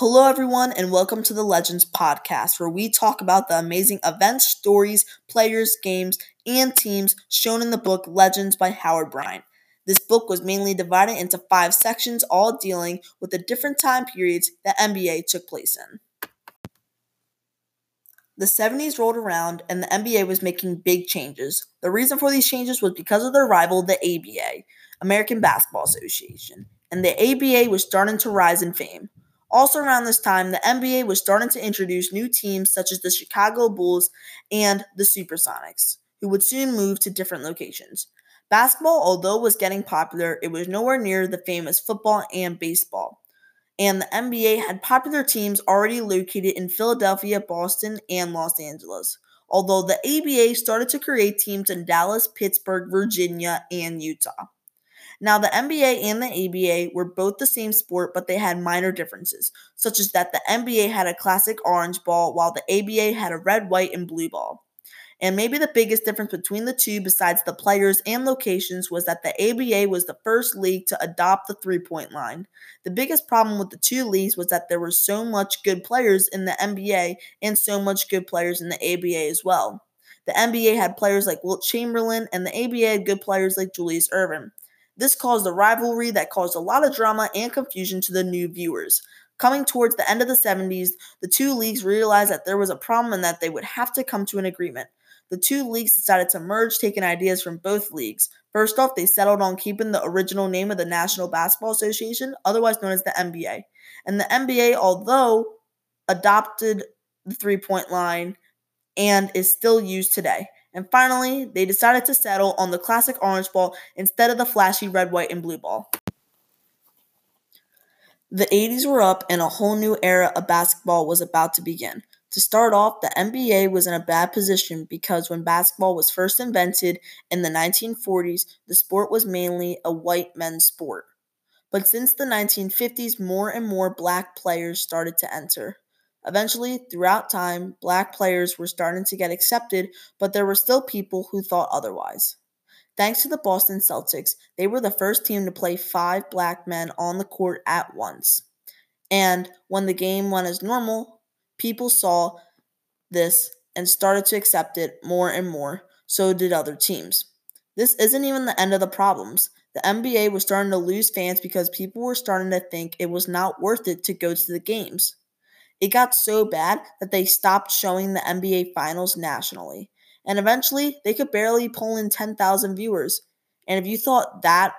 Hello, everyone, and welcome to the Legends Podcast, where we talk about the amazing events, stories, players, games, and teams shown in the book Legends by Howard Bryant. This book was mainly divided into five sections, all dealing with the different time periods that NBA took place in. The 70s rolled around and the NBA was making big changes. The reason for these changes was because of their rival, the ABA, American Basketball Association, and the ABA was starting to rise in fame. Also, around this time, the NBA was starting to introduce new teams such as the Chicago Bulls and the Supersonics, who would soon move to different locations. Basketball, although was getting popular, it was nowhere near the famous football and baseball. And the NBA had popular teams already located in Philadelphia, Boston, and Los Angeles. Although the ABA started to create teams in Dallas, Pittsburgh, Virginia, and Utah. Now, the NBA and the ABA were both the same sport, but they had minor differences, such as that the NBA had a classic orange ball, while the ABA had a red, white, and blue ball. And maybe the biggest difference between the two, besides the players and locations, was that the ABA was the first league to adopt the three point line. The biggest problem with the two leagues was that there were so much good players in the NBA and so much good players in the ABA as well. The NBA had players like Wilt Chamberlain, and the ABA had good players like Julius Erving. This caused a rivalry that caused a lot of drama and confusion to the new viewers. Coming towards the end of the 70s, the two leagues realized that there was a problem and that they would have to come to an agreement. The two leagues decided to merge, taking ideas from both leagues. First off, they settled on keeping the original name of the National Basketball Association, otherwise known as the NBA. And the NBA, although adopted the three point line and is still used today. And finally, they decided to settle on the classic orange ball instead of the flashy red, white, and blue ball. The 80s were up and a whole new era of basketball was about to begin. To start off, the NBA was in a bad position because when basketball was first invented in the 1940s, the sport was mainly a white men's sport. But since the 1950s, more and more black players started to enter. Eventually, throughout time, black players were starting to get accepted, but there were still people who thought otherwise. Thanks to the Boston Celtics, they were the first team to play five black men on the court at once. And when the game went as normal, people saw this and started to accept it more and more. So did other teams. This isn't even the end of the problems. The NBA was starting to lose fans because people were starting to think it was not worth it to go to the games. It got so bad that they stopped showing the NBA Finals nationally. And eventually, they could barely pull in 10,000 viewers. And if you thought that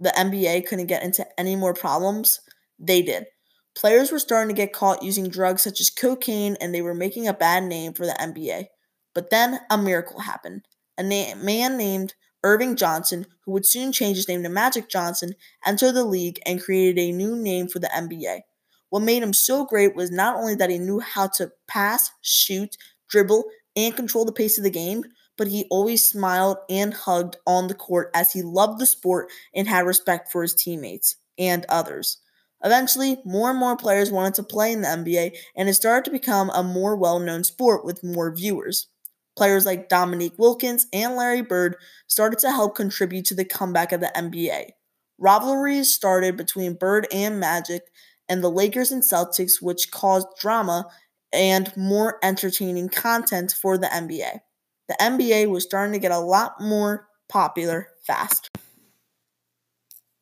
the NBA couldn't get into any more problems, they did. Players were starting to get caught using drugs such as cocaine, and they were making a bad name for the NBA. But then a miracle happened. A na- man named Earvin Johnson, who would soon change his name to Magic Johnson, entered the league and created a new name for the NBA. What made him so great was not only that he knew how to pass, shoot, dribble, and control the pace of the game, but he always smiled and hugged on the court as he loved the sport and had respect for his teammates and others. Eventually, more and more players wanted to play in the NBA, and it started to become a more well known sport with more viewers. Players like Dominique Wilkins and Larry Bird started to help contribute to the comeback of the NBA. Rivalries started between Bird and Magic and the Lakers and Celtics, which caused drama and more entertaining content for the NBA. The NBA was starting to get a lot more popular fast.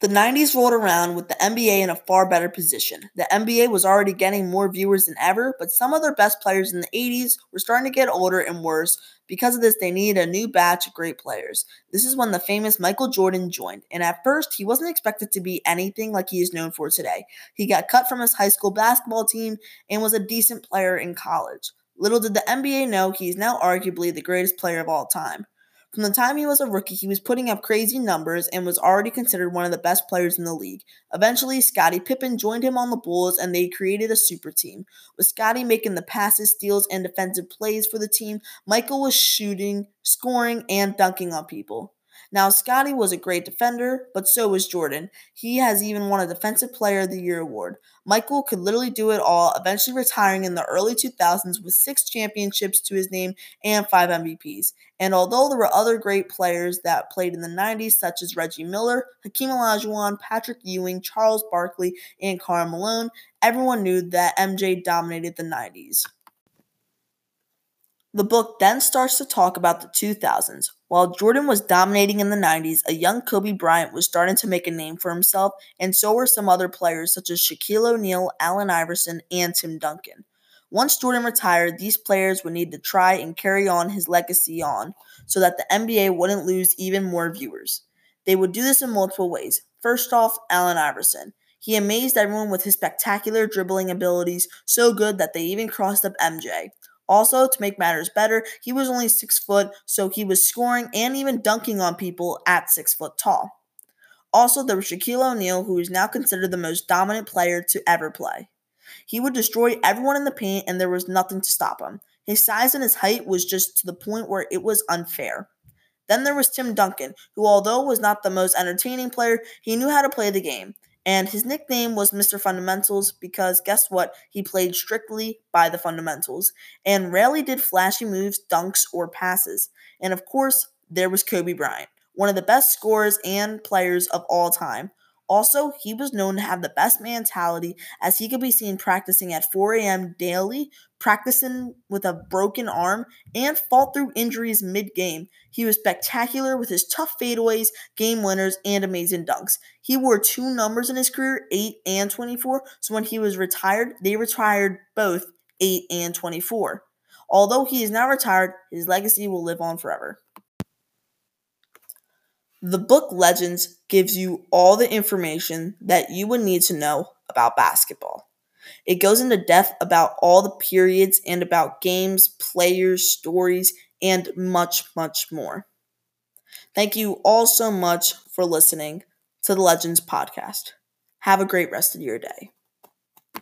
The 90s rolled around with the NBA in a far better position. The NBA was already getting more viewers than ever, but some of their best players in the 80s were starting to get older and worse. Because of this, they needed a new batch of great players. This is when the famous Michael Jordan joined, and at first, he wasn't expected to be anything like he is known for today. He got cut from his high school basketball team and was a decent player in college. Little did the NBA know he is now arguably the greatest player of all time. From the time he was a rookie, he was putting up crazy numbers and was already considered one of the best players in the league. Eventually, Scottie Pippen joined him on the Bulls and they created a super team. With Scottie making the passes, steals, and defensive plays for the team, Michael was shooting, scoring, and dunking on people. Now, Scottie was a great defender, but so was Jordan. He has even won a Defensive Player of the Year award. Michael could literally do it all, eventually retiring in the early 2000s with six championships to his name and five MVPs. And although there were other great players that played in the 90s, such as Reggie Miller, Hakeem Olajuwon, Patrick Ewing, Charles Barkley, and Karl Malone, everyone knew that MJ dominated the 90s. The book then starts to talk about the 2000s. While Jordan was dominating in the 90s, a young Kobe Bryant was starting to make a name for himself, and so were some other players such as Shaquille O'Neal, Allen Iverson, and Tim Duncan. Once Jordan retired, these players would need to try and carry on his legacy on so that the NBA wouldn't lose even more viewers. They would do this in multiple ways. First off, Allen Iverson. He amazed everyone with his spectacular dribbling abilities, so good that they even crossed up MJ. Also, to make matters better, he was only six foot, so he was scoring and even dunking on people at six foot tall. Also, there was Shaquille O'Neal, who is now considered the most dominant player to ever play. He would destroy everyone in the paint, and there was nothing to stop him. His size and his height was just to the point where it was unfair. Then there was Tim Duncan, who, although was not the most entertaining player, he knew how to play the game. And his nickname was Mr. Fundamentals because guess what? He played strictly by the fundamentals and rarely did flashy moves, dunks, or passes. And of course, there was Kobe Bryant, one of the best scorers and players of all time. Also, he was known to have the best mentality as he could be seen practicing at 4 a.m. daily, practicing with a broken arm, and fought through injuries mid game. He was spectacular with his tough fadeaways, game winners, and amazing dunks. He wore two numbers in his career, 8 and 24, so when he was retired, they retired both 8 and 24. Although he is now retired, his legacy will live on forever. The book Legends gives you all the information that you would need to know about basketball. It goes into depth about all the periods and about games, players, stories, and much, much more. Thank you all so much for listening to the Legends podcast. Have a great rest of your day.